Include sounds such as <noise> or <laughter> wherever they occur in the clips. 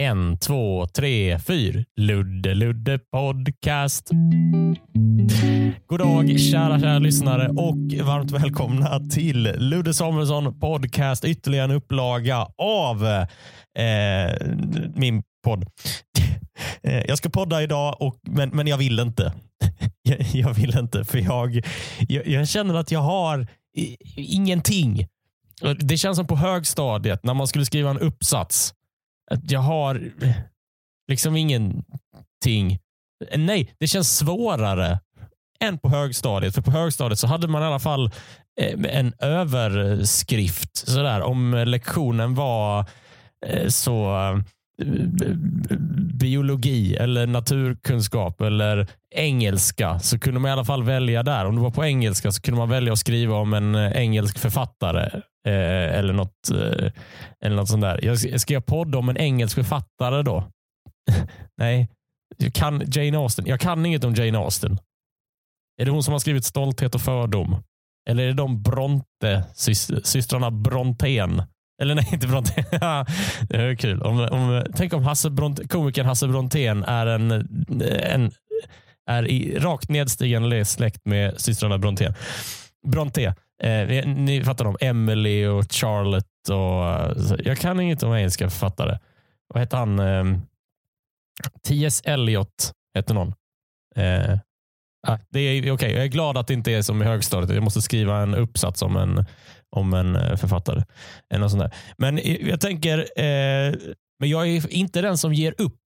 En, två, tre, fyr. Ludde Ludde Podcast. God dag kära, kära lyssnare och varmt välkomna till Ludde Samuelsson Podcast. Ytterligare en upplaga av eh, min podd. Eh, jag ska podda idag, och, men, men jag vill inte. jag, <laughs> jag vill inte, för jag, jag, jag känner att jag har i, ingenting. Det känns som på högstadiet när man skulle skriva en uppsats. Att jag har eh, liksom ingenting. Nej, det känns svårare än på högstadiet. För på högstadiet så hade man i alla fall eh, en överskrift sådär, om lektionen var eh, så biologi eller naturkunskap eller engelska så kunde man i alla fall välja där. Om det var på engelska så kunde man välja att skriva om en eh, engelsk författare eh, eller, något, eh, eller något sånt där. Jag ska jag podda om en engelsk författare då? <laughs> Nej, jag kan Jane Austen. Jag kan inget om Jane Austen. Är det hon som har skrivit Stolthet och fördom? Eller är det de Bronte, systrarna Brontén? Eller nej, <laughs> inte Brontén. det är kul. Om, om, tänk om Hasse Bront, komikern Hasse Brontén är en, en är i rakt nedstigande släkt med systrarna Brontén. Bronté. Eh, ni fattar dem. Emily och Charlotte. Och, jag kan inget om engelska författare. Vad heter han? Eh, T.S. Eliot hette någon. Eh, ah, det är okay. Jag är glad att det inte är som i högstadiet. Jag måste skriva en uppsats om en om en eh, författare. Eller sånt där. Men jag tänker, eh, men jag är inte den som ger upp.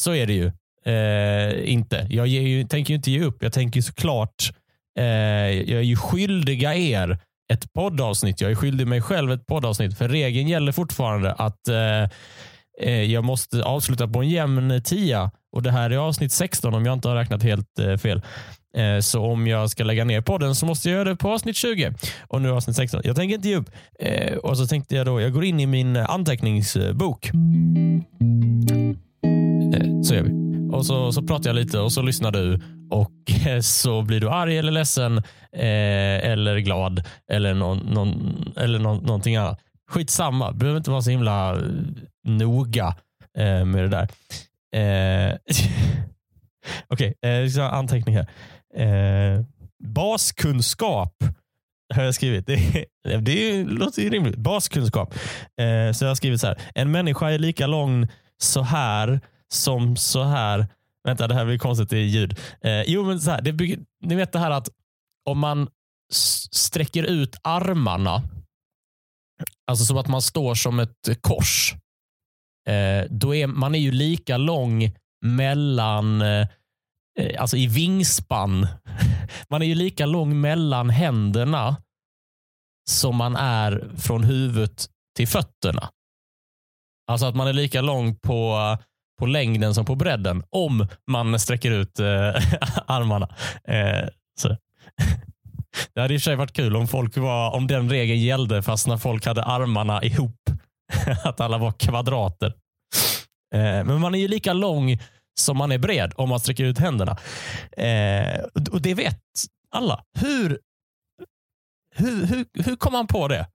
Så är det ju eh, inte. Jag ju, tänker ju inte ge upp. Jag tänker såklart, eh, jag är ju skyldiga er ett poddavsnitt. Jag är skyldig mig själv ett poddavsnitt. För regeln gäller fortfarande att eh, eh jag måste avsluta på en jämn tia. Och Det här är avsnitt 16 om jag inte har räknat helt eh, fel. Eh, så om jag ska lägga ner podden så måste jag göra det på avsnitt 20 och nu avsnitt 16. Jag tänker inte ge upp. Eh, och så tänkte jag då, jag går in i min eh, anteckningsbok. Eh, så gör vi. Och så, så pratar jag lite och så lyssnar du och eh, så blir du arg eller ledsen eh, eller glad eller, någon, någon, eller någon, någonting annat. Skitsamma, du behöver inte vara så himla noga med det där. Eh, <laughs> okej, eh, okay, anteckning här. Eh, baskunskap har jag skrivit. <laughs> Det, det låter ju rimligt. Baskunskap. Eh, så jag har skrivit så här. En människa är lika lång så här som så här. Vänta, det här blir konstigt i ljud. Eh, jo, men så här. Det bygger, ni vet det här att om man sträcker ut armarna, alltså som att man står som ett kors, Eh, då är man är ju lika lång mellan eh, alltså i vingspann. <laughs> Man är ju lika lång mellan händerna som man är från huvudet till fötterna. Alltså att man är lika lång på, på längden som på bredden om man sträcker ut eh, <laughs> armarna. Eh, så. <laughs> Det hade i och för sig varit kul om, folk var, om den regeln gällde fast när folk hade armarna ihop. <laughs> Att alla var kvadrater. Eh, men man är ju lika lång som man är bred om man sträcker ut händerna. Eh, och Det vet alla. Hur, hur, hur, hur kom man på det?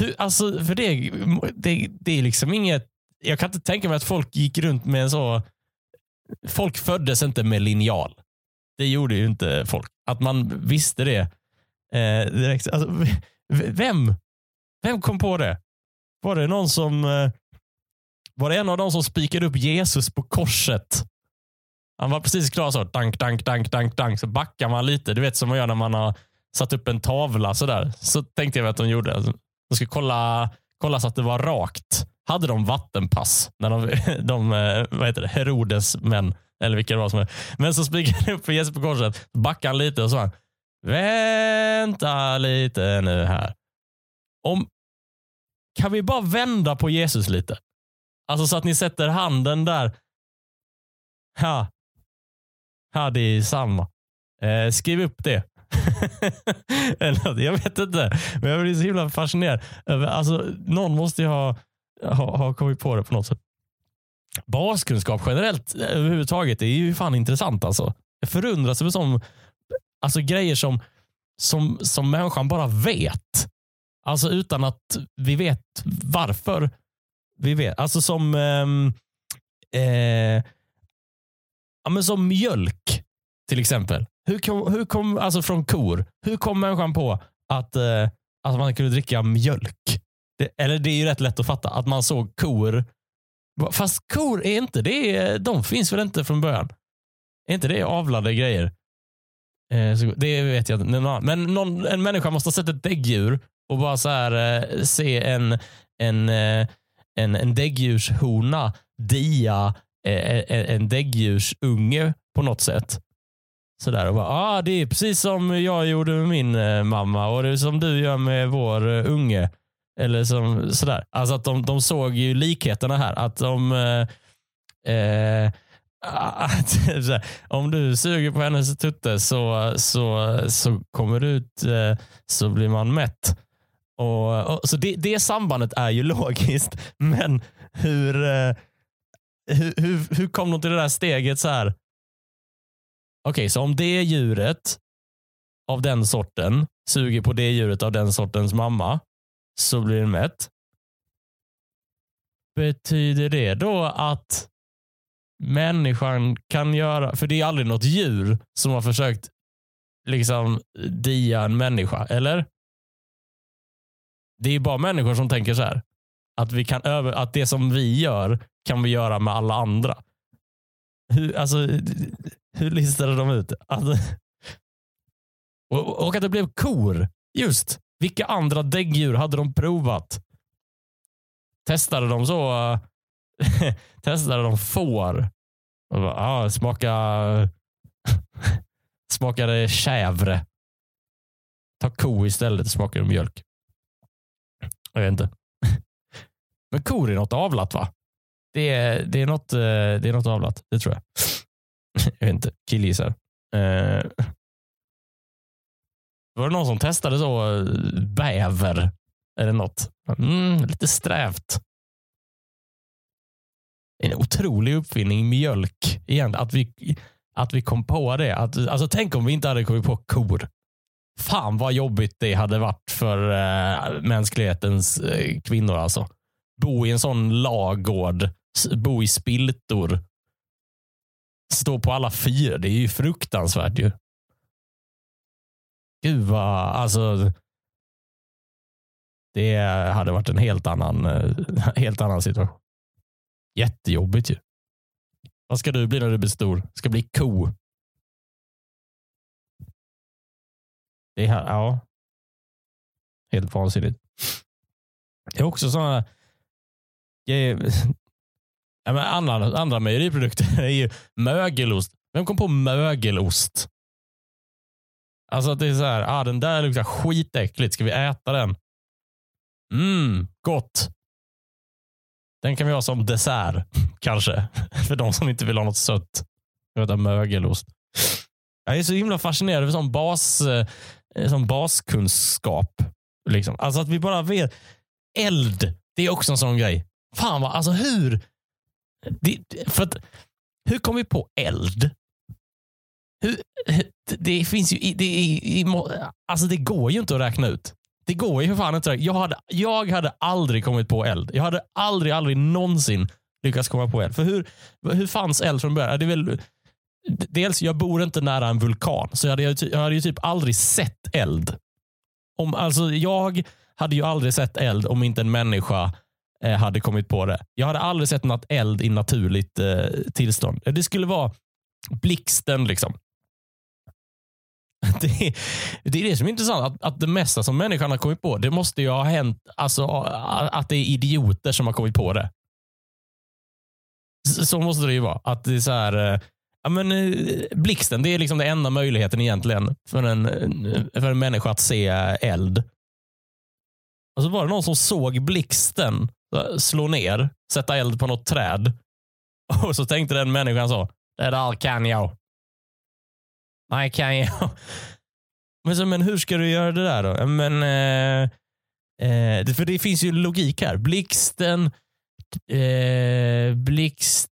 Hur, alltså, för det, det, det är liksom inget... Jag kan inte tänka mig att folk gick runt med en så... Folk föddes inte med linjal. Det gjorde ju inte folk. Att man visste det eh, direkt. Alltså, vem? Vem kom på det? Var det någon som eh, var det en av de som spikade upp Jesus på korset? Han var precis klar så. Dank, dank, dank, dank, dank. Så backar man lite. Du vet som man gör när man har satt upp en tavla. sådär. så tänkte jag att de gjorde. Alltså, de skulle kolla, kolla så att det var rakt. Hade de vattenpass? När de, <laughs> de eh, vad heter det, Herodes män. Eller vilka det var som är. Men så spikade han upp för Jesus på korset. Backade han lite och så Vänta lite nu här. Om, kan vi bara vända på Jesus lite? Alltså så att ni sätter handen där. Ja, ja det är samma. Eh, skriv upp det. <laughs> jag vet inte, men jag blir så himla fascinerad. Alltså, någon måste ju ha, ha, ha kommit på det på något sätt. Baskunskap generellt eh, överhuvudtaget är ju fan intressant. Alltså. Jag förundras över som, alltså, grejer som, som, som människan bara vet. Alltså utan att vi vet varför vi vet. Alltså som, eh, eh, ja, men som mjölk till exempel. Hur kom, hur kom, alltså från kor, hur kom människan på att, eh, att man kunde dricka mjölk? Det, eller det är ju rätt lätt att fatta, att man såg kor. Fast kor är inte det, de finns väl inte från början? Är inte det avlade grejer? Eh, så det vet jag inte. Men någon, en människa måste ha sett ett däggdjur och bara så här, eh, se en, en, eh, en, en däggdjurshona dia eh, en, en däggdjursunge på något sätt. Sådär och bara, ah, det är precis som jag gjorde med min mamma och det är som du gör med vår unge. Eller som, sådär. Alltså att de, de såg ju likheterna här. Att de eh, eh, <laughs> om du suger på hennes tutte så, så, så kommer du ut eh, så blir man mätt. Och, och så det, det sambandet är ju <laughs> logiskt, men hur, eh, hur, hur, hur kom de till det där steget så här? Okej, okay, så om det djuret av den sorten suger på det djuret av den sortens mamma så blir den mätt. Betyder det då att människan kan göra, för det är aldrig något djur som har försökt liksom dia en människa, eller? Det är bara människor som tänker så här. Att, vi kan över, att det som vi gör kan vi göra med alla andra. Hur, alltså, hur listade de ut? att, och, och att det blev kor. Just. Vilka andra däggdjur hade de provat? Testade de så? <laughs> testade de får? Bara, ah, smaka, <laughs> smakade kävre. Ta ko istället, smakade mjölk. Jag vet inte. <laughs> Men kor är något avlat va? Det är, det är, något, eh, det är något avlat, det tror jag. <laughs> Jag vet inte, killgissar. Eh, var det någon som testade så eh, bäver eller något? Mm, lite strävt. En otrolig uppfinning, mjölk. Igen, att, vi, att vi kom på det. Att, alltså, tänk om vi inte hade kommit på kor. Fan vad jobbigt det hade varit för eh, mänsklighetens eh, kvinnor. alltså. Bo i en sån lagård, bo i spiltor. Stå på alla fyra. Det är ju fruktansvärt ju. Gud vad, alltså. Det hade varit en helt annan, eh, <laughs> helt annan situation. Jättejobbigt ju. Vad ska du bli när du blir stor? Ska bli ko. Det här, ja. Helt vansinnigt. Det är också sådana <laughs> ja, men andra, andra mejeriprodukter <laughs> är ju mögelost. Vem kom på mögelost? Alltså att det är så här, ah, den där luktar skitäckligt. Ska vi äta den? Mm, gott. Den kan vi ha som dessert, <laughs> kanske. För de som inte vill ha något sött. Jag vet, mögelost. Jag är så himla fascinerad över sån, bas, eh, Eh, som baskunskap. Liksom. Alltså att vi bara vet. Eld, det är också en sån grej. Fan vad, alltså hur? Det, för att, hur kom vi på eld? Hur, det finns ju, det, i, i, alltså det går ju inte att räkna ut. Det går ju för fan inte. Jag hade, jag hade aldrig kommit på eld. Jag hade aldrig, aldrig någonsin lyckats komma på eld. För hur, hur fanns eld från början? Det är väl, dels, jag bor inte nära en vulkan, så jag hade, jag hade ju typ aldrig sett eld. Om, alltså, jag hade ju aldrig sett eld om inte en människa eh, hade kommit på det. Jag hade aldrig sett något eld i naturligt eh, tillstånd. Eh, det skulle vara blixten. liksom. <laughs> Det är, det är det som är intressant. Att, att det mesta som människan har kommit på, det måste ju ha hänt alltså, att det är idioter som har kommit på det. Så måste det ju vara. Att det är så här, eh, ja, men, eh, blixten, det är liksom den enda möjligheten egentligen för en, eh, för en människa att se eld. Och så var det någon som såg blixten eh, slå ner, sätta eld på något träd. <laughs> Och så tänkte den människan så, det där kan jag. Nej, kan jag. <laughs> Men, så, men hur ska du göra det där då? Men, eh, eh, för det finns ju logik här. Blixten, eh, blixt,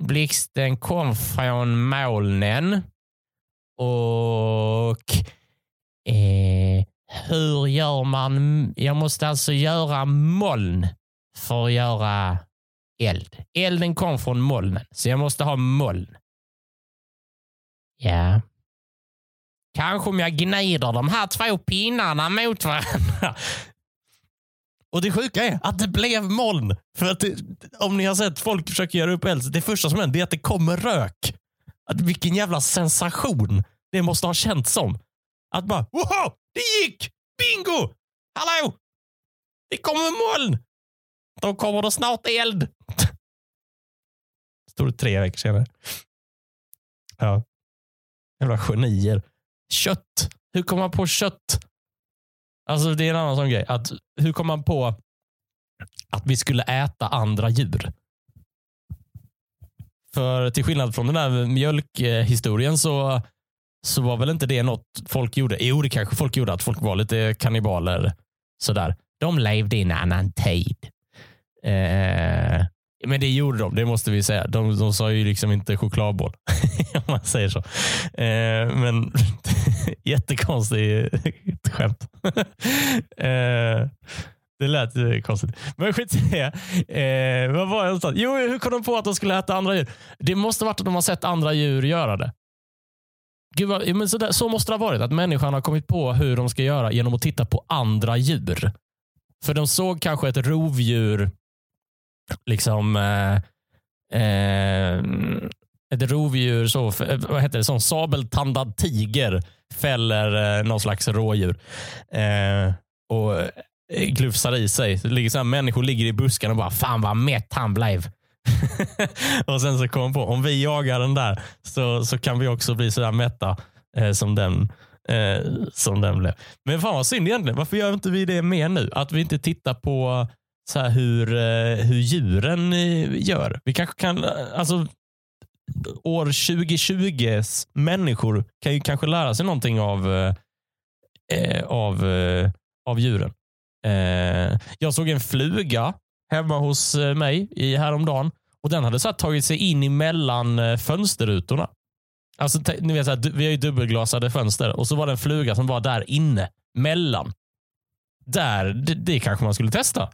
blixten kom från molnen och eh, hur gör man? Jag måste alltså göra moln för att göra eld. Elden kom från molnen, så jag måste ha moln. Ja. Kanske om jag gnider de här två pinnarna mot varandra. Och det sjuka är att det blev moln. För att det, om ni har sett folk försöka göra upp eld, det första som händer är att det kommer rök. Att, vilken jävla sensation det måste ha känts som. Att bara, wow, det gick! Bingo! Hallå! Det kommer moln! Då kommer det snart eld. <laughs> Stod det tre veckor senare. Ja. Jävla genier. Kött. Hur kommer man på kött? Alltså det är en annan sån grej. Att, hur kom man på att vi skulle äta andra djur? För till skillnad från den här mjölkhistorien så, så var väl inte det något folk gjorde. Jo, det kanske folk gjorde, att folk var lite kannibaler. Sådär. De levde i en annan tid. Eh, men det gjorde de, det måste vi säga. De, de sa ju liksom inte chokladboll, <laughs> om man säger så. Eh, men <laughs> jättekonstigt skämt. <laughs> eh, det lät konstigt. Men skit i det. Eh, vad var jag någonstans? Jo, hur kom de på att de skulle äta andra djur? Det måste varit att de har sett andra djur göra det. Gud vad, men så, där, så måste det ha varit, att människan har kommit på hur de ska göra genom att titta på andra djur. För de såg kanske ett rovdjur liksom eh, eh, ett rovdjur, så, eh, vad heter det, som sabeltandad tiger fäller eh, någon slags rådjur. Eh, och eh, glufsar i sig. Så ligger så här, människor ligger i buskarna och bara, fan vad mätt han blev. <laughs> och sen så kom på, om vi jagar den där så, så kan vi också bli sådär mätta eh, som den eh, som den blev. Men fan vad synd egentligen. Varför gör inte vi det mer nu? Att vi inte tittar på så hur, eh, hur djuren eh, gör. Vi kanske kan, alltså år 2020 människor kan ju kanske lära sig någonting av, eh, eh, av, eh, av djuren. Eh, jag såg en fluga hemma hos mig i häromdagen och den hade så tagit sig in emellan fönsterrutorna. Alltså, ni vet, så här, vi har ju dubbelglasade fönster och så var det en fluga som var där inne mellan. Där, det, det kanske man skulle testa.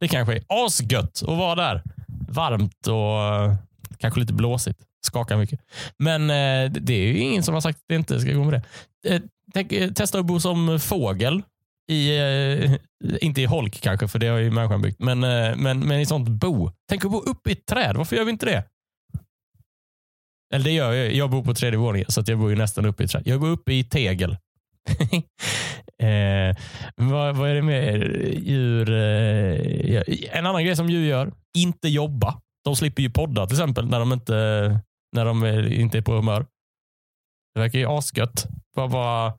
Det kanske är asgött att vara där. Varmt och eh, kanske lite blåsigt. Skakar mycket. Men eh, det är ju ingen som har sagt att det inte ska gå med det. Eh, tänk, eh, testa att bo som fågel. I, eh, inte i holk kanske, för det har ju människan byggt. Men, eh, men, men i sånt bo. Tänk att bo uppe i ett träd. Varför gör vi inte det? Eller det gör jag. Jag bor på tredje våningen, så att jag bor ju nästan uppe i ett träd. Jag bor uppe i tegel. <laughs> eh, vad, vad, är det mer djur? Eh, en annan grej som djur gör, inte jobba. De slipper ju podda till exempel när de inte, när de inte är på humör. Det verkar ju asgött. Bara, bara,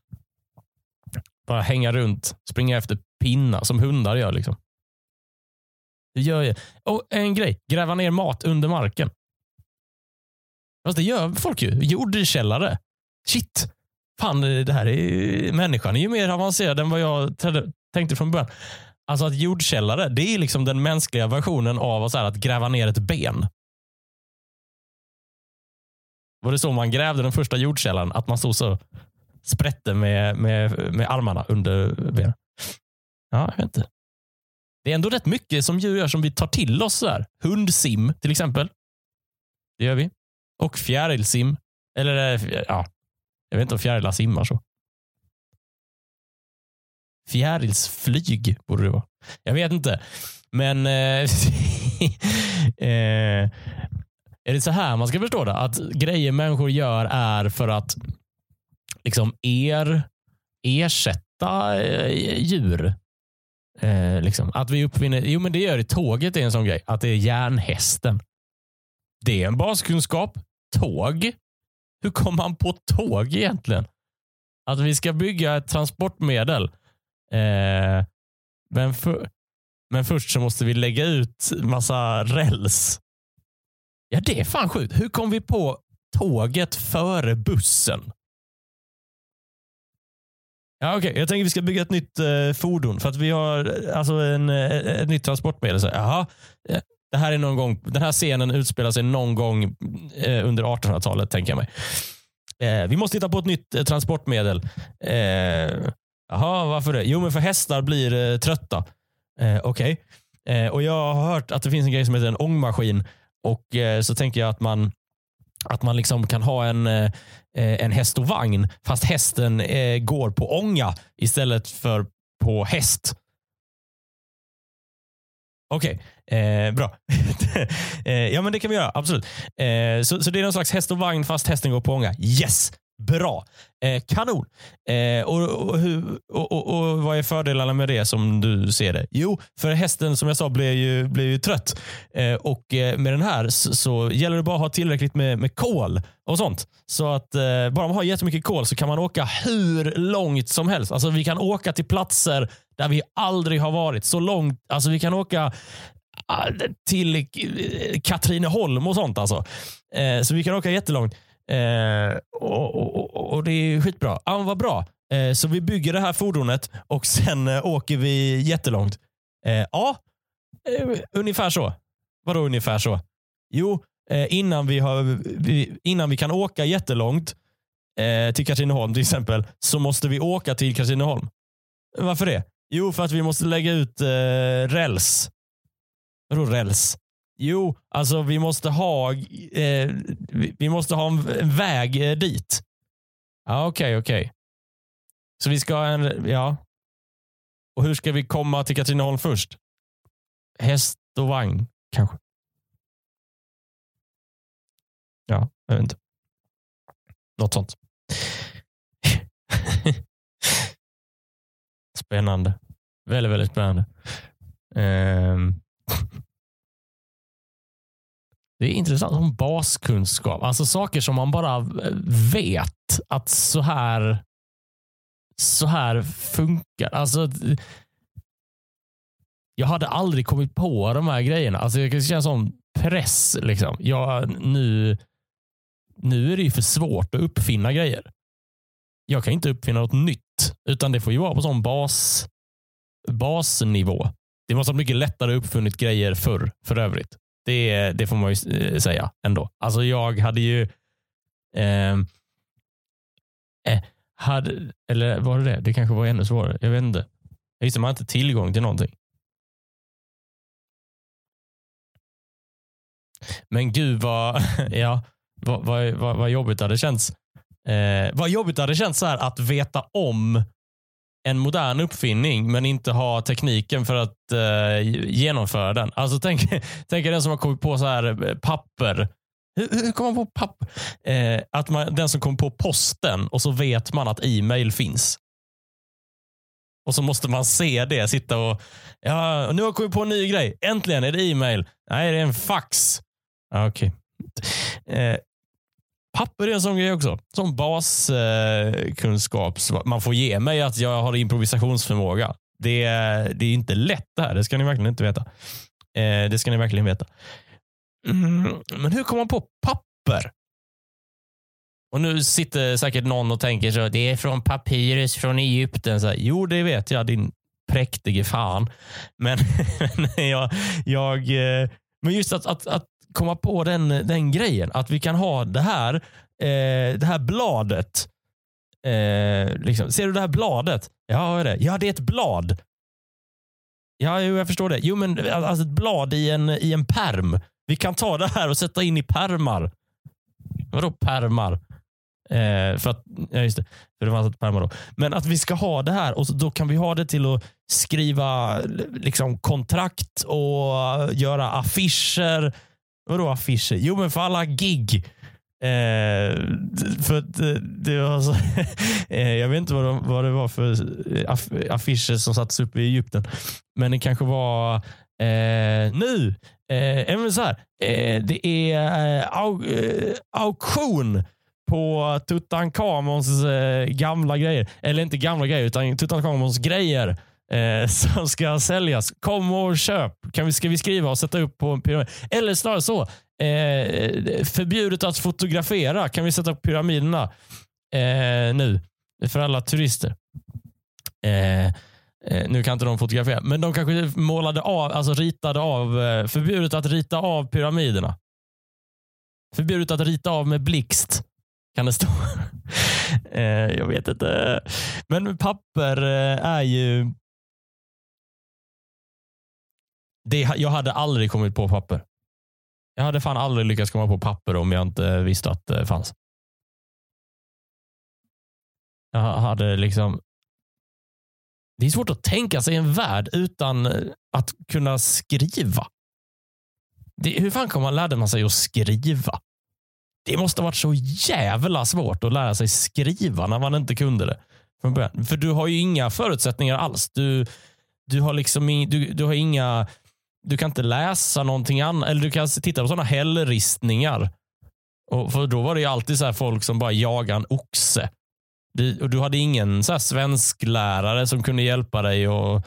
bara hänga runt, springa efter pinnar som hundar gör. Liksom. Det gör ju. Och en grej, gräva ner mat under marken. Fast det gör folk ju. Jordkällare. Shit. Fan, det här är, människan är ju mer avancerad än vad jag tänkte från början. Alltså att jordkällare, det är liksom den mänskliga versionen av att, att gräva ner ett ben. Var det så man grävde den första jordkällan? Att man stod så sprätte med, med, med armarna under benen? Ja, jag vet inte. Det är ändå rätt mycket som djur gör som vi tar till oss. Så här. Hundsim till exempel. Det gör vi. Och fjärilsim. Eller eh, ja, jag vet inte om fjärilar simmar så. Fjärilsflyg borde det vara. Jag vet inte. Men eh, <laughs> eh, är det så här man ska förstå det? Att grejer människor gör är för att liksom er, ersätta eh, djur. Eh, liksom. Att vi uppfinner, jo men det gör det. Tåget är en sån grej. Att det är järnhästen. Det är en baskunskap. Tåg hur kom man på tåg egentligen? Att vi ska bygga ett transportmedel. Eh, men, för, men först så måste vi lägga ut massa räls. Ja, det är fan sjukt. Hur kom vi på tåget före bussen? Ja, okay. Jag tänker att vi ska bygga ett nytt eh, fordon för att vi har eh, alltså en, eh, ett nytt transportmedel. Så, jaha, det här är någon gång, den här scenen utspelar sig någon gång eh, under 1800-talet, tänker jag mig. Eh, vi måste hitta på ett nytt eh, transportmedel. Eh, jaha, varför det? Jo, men för hästar blir eh, trötta. Eh, Okej. Eh, och Jag har hört att det finns en grej som heter en ångmaskin. Och eh, Så tänker jag att man, att man liksom kan ha en, eh, eh en häst och vagn fast hästen eh, går på ånga istället för på häst. Okej, okay eh, bra. <laughs> eh, ja, men det kan vi göra. Absolut. Eh, så, så det är någon slags häst och vagn fast hästen går på ånga. Yes! Bra. Eh, kanon. Eh, och, och, och, och, Vad är fördelarna med det som du ser det? Jo, för hästen som jag sa blir ju, blir ju trött. Eh, och eh, Med den här så, så, gäller det bara att ha tillräckligt med, med kol och sånt. Så att eh, bara man har jättemycket kol så kan man åka hur långt som helst. Alltså Vi kan åka till platser där vi aldrig har varit. Så långt. Alltså Vi kan åka Ah, till eh, Katrineholm och sånt. Alltså. Eh, så vi kan åka jättelångt. Eh, och, och, och, Det är skitbra. Ja, vad bra. Så vi bygger det här fordonet och sen åker vi jättelångt. Ja, ungefär så. Vadå ungefär så? Jo, innan, vi har, innan vi kan åka jättelångt till Katrineholm till exempel, så måste vi åka till Katrineholm. Varför det? Jo, för att vi måste lägga ut räls. Vadå räls? Jo, alltså vi måste ha, eh, vi måste ha en väg eh, dit. Ja, Okej, okay, okej. Okay. Så vi ska ha en, ja. Och hur ska vi komma till Katrineholm först? Häst och vagn kanske? Ja, jag vet inte. Något sånt. <laughs> spännande. Väldigt, väldigt spännande. Um. Det är intressant som baskunskap. Alltså saker som man bara vet att så här, så här funkar. Alltså, jag hade aldrig kommit på de här grejerna. Alltså, det känns som press. Liksom. Jag, nu, nu är det ju för svårt att uppfinna grejer. Jag kan inte uppfinna något nytt, utan det får ju vara på sån bas, basnivå. Det måste ha mycket lättare uppfunnit grejer förr, för övrigt. Det, det får man ju eh, säga ändå. Alltså jag hade ju ehm, eh, hade, eller var det det? Det kanske var ännu svårare. Jag vet inte. Jag visste man inte tillgång till någonting. Men gud vad, <laughs> ja, vad, vad, vad, vad jobbigt det hade känts. Eh, vad jobbigt det hade känts så här att veta om en modern uppfinning men inte ha tekniken för att eh, genomföra den. Alltså tänk, <laughs> tänk den som har kommit på så här eh, papper. Hur, hur kommer man på papper? Eh, att man, den som kommer på posten och så vet man att e-mail finns. Och så måste man se det, sitta och ja, nu har jag kommit på en ny grej. Äntligen är det e-mail. Nej, det är en fax. Okej. Okay. Eh, Papper är en sån grej också. Som baskunskap. Eh, man får ge mig att jag har improvisationsförmåga. Det, det är inte lätt det här. Det ska ni verkligen inte veta. Eh, det ska ni verkligen veta. Mm, men hur kommer man på papper? Och nu sitter säkert någon och tänker så det är från papyrus från Egypten. Så här, jo, det vet jag, din präktige fan. Men, <laughs> jag, jag, eh, men just att, att, att komma på den, den grejen. Att vi kan ha det här, eh, det här bladet. Eh, liksom. Ser du det här bladet? Ja, det? ja, det är ett blad. Ja, jag förstår det. Jo, men alltså ett blad i en, i en perm. Vi kan ta det här och sätta in i permar. Vadå permar? Eh, för att, ja just det, för det fanns ett permar då. Men att vi ska ha det här och då kan vi ha det till att skriva liksom, kontrakt och göra affischer Vadå affischer? Jo, men för alla gig. Eh, för det, eh, det var så, <laughs> eh, jag vet inte vad, de, vad det var för eh, aff, affischer som sattes upp i Egypten. Men det kanske var eh, nu. Eh, så här, eh, det är eh, au, eh, auktion på Tutankhamons eh, gamla grejer. Eller inte gamla grejer, utan Tutankhamons grejer eh, <laughs> som ska säljas. Kom och köp. Kan vi, ska vi skriva och sätta upp på en pyramid? Eller snarare så. Eh, förbjudet att fotografera. Kan vi sätta upp pyramiderna eh, nu? För alla turister. Eh, eh nu kan inte de fotografera, men de kanske målade av, alltså ritade av. Eh, förbjudet att rita av pyramiderna. Förbjudet att rita av med blixt. Kan det stå. <laughs> Eh, jag vet inte. Men papper eh, är ju det, jag hade aldrig kommit på papper. Jag hade fan aldrig lyckats komma på papper om jag inte visste att det fanns. Jag hade liksom... Det är svårt att tänka sig en värld utan eh, att kunna skriva. Det, hur fan kommer man lärde man sig att skriva? Det måste ha varit så jävla svårt att lära sig skriva när man inte kunde det från början. För du har ju inga förutsättningar alls. Du, du har liksom du, du har inga du kan inte läsa någonting annat. Eller du kan titta på sådana hällristningar. Och för då var det ju alltid så folk som bara jagade en oxe. Du, och du hade ingen så här svensk lärare som kunde hjälpa dig och,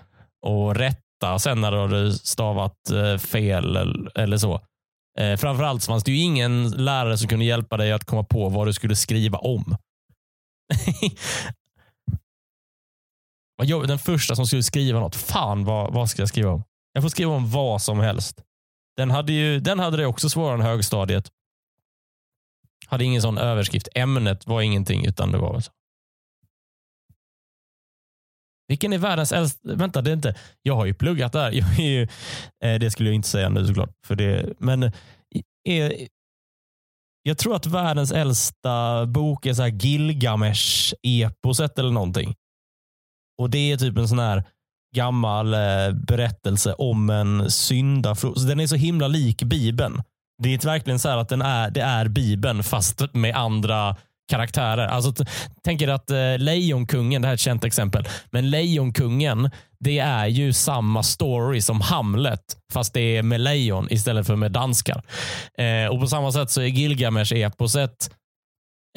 och rätta sen när du hade stavat eh, fel eller, eller så. Eh, framförallt så fanns det ju ingen lärare som kunde hjälpa dig att komma på vad du skulle skriva om. <laughs> Den första som skulle skriva något. Fan, vad, vad ska jag skriva om? Jag får skriva om vad som helst. Den hade, ju, den hade det också svårare än högstadiet. Hade ingen sån överskrift. Ämnet var ingenting, utan det var så. Vilken är världens äldsta? Vänta, det är inte. Jag har ju pluggat där. <laughs> Jag är ju, eh, det skulle jag inte säga nu såklart. För det, men är, jag tror att världens äldsta bok är så här Gilgamesh-eposet eller någonting. Och Det är typ en sån här gammal eh, berättelse om en syndaflod. Den är så himla lik Bibeln. Det är verkligen så att den är, det är Bibeln fast med andra karaktärer. Alltså, tänk er att eh, Lejonkungen, det här är ett känt exempel, men Lejonkungen det är ju samma story som Hamlet fast det är med lejon istället för med danskar. Eh, och På samma sätt så är Gilgamesh-eposet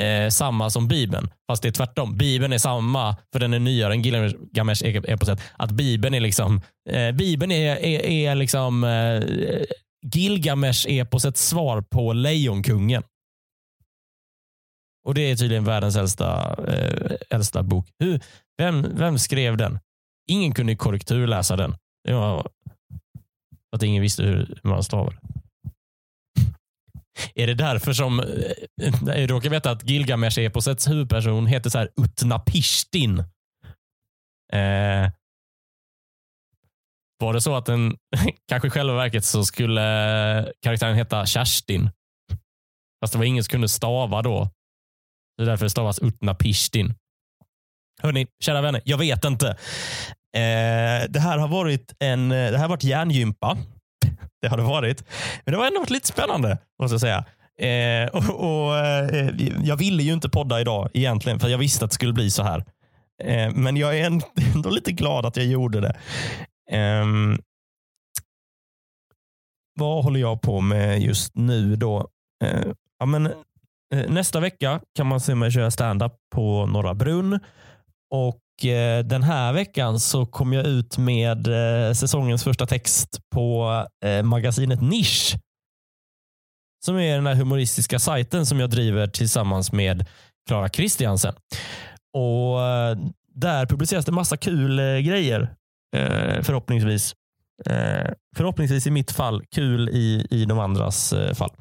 eh, samma som Bibeln. Fast det är tvärtom. Bibeln är samma, för den är nyare än Gilgamesh-eposet. E- att Bibeln är liksom, eh, Bibeln är, är, är liksom eh, Gilgamesh-eposets svar på Lejonkungen. Och det är tydligen världens äldsta, eh, äldsta bok. Hur, vem, vem skrev den? Ingen kunde korrekturläsa den. Det var att ingen visste hur man stavade. Är det därför som, eh, jag råkar veta att Gilgamesh-eposets huvudperson heter så här Utnapishtin. Eh, var det så att den, <laughs> kanske i själva verket så skulle karaktären heta Kerstin. Fast det var ingen som kunde stava då. Det är därför det stavas Utnapishtin. Hörni, kära vänner, jag vet inte. Eh, det här har varit en eh, det här har varit hjärngympa det har det varit. Men det har ändå varit lite spännande, måste jag säga. Eh, och, och eh, Jag ville ju inte podda idag egentligen, för jag visste att det skulle bli så här. Eh, men jag är <laughs> ändå lite glad att jag gjorde det. Ehm, vad håller jag på med just nu då? Eh, ja, men, eh, nästa vecka kan man se mig köra stand-up på Norra Brunn. Och Eh, den här veckan så kom jag ut med eh, säsongens första text på eh, magasinet Nisch. Som är den här humoristiska sajten som jag driver tillsammans med Klara Kristiansen. Och Där publiceras det massa kul grejer. Förhoppningsvis. Förhoppningsvis i mitt fall. Kul i, i de andras fall.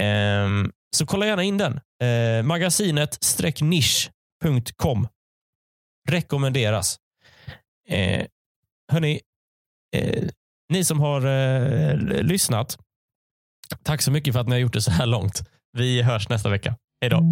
Ehm, så kolla gärna in den. Magasinet-nisch.com rekommenderas. Eh, hörni, eh, ni som har eh, lyssnat, tack så mycket för att ni har gjort det så här långt. Vi hörs nästa vecka. Hej då.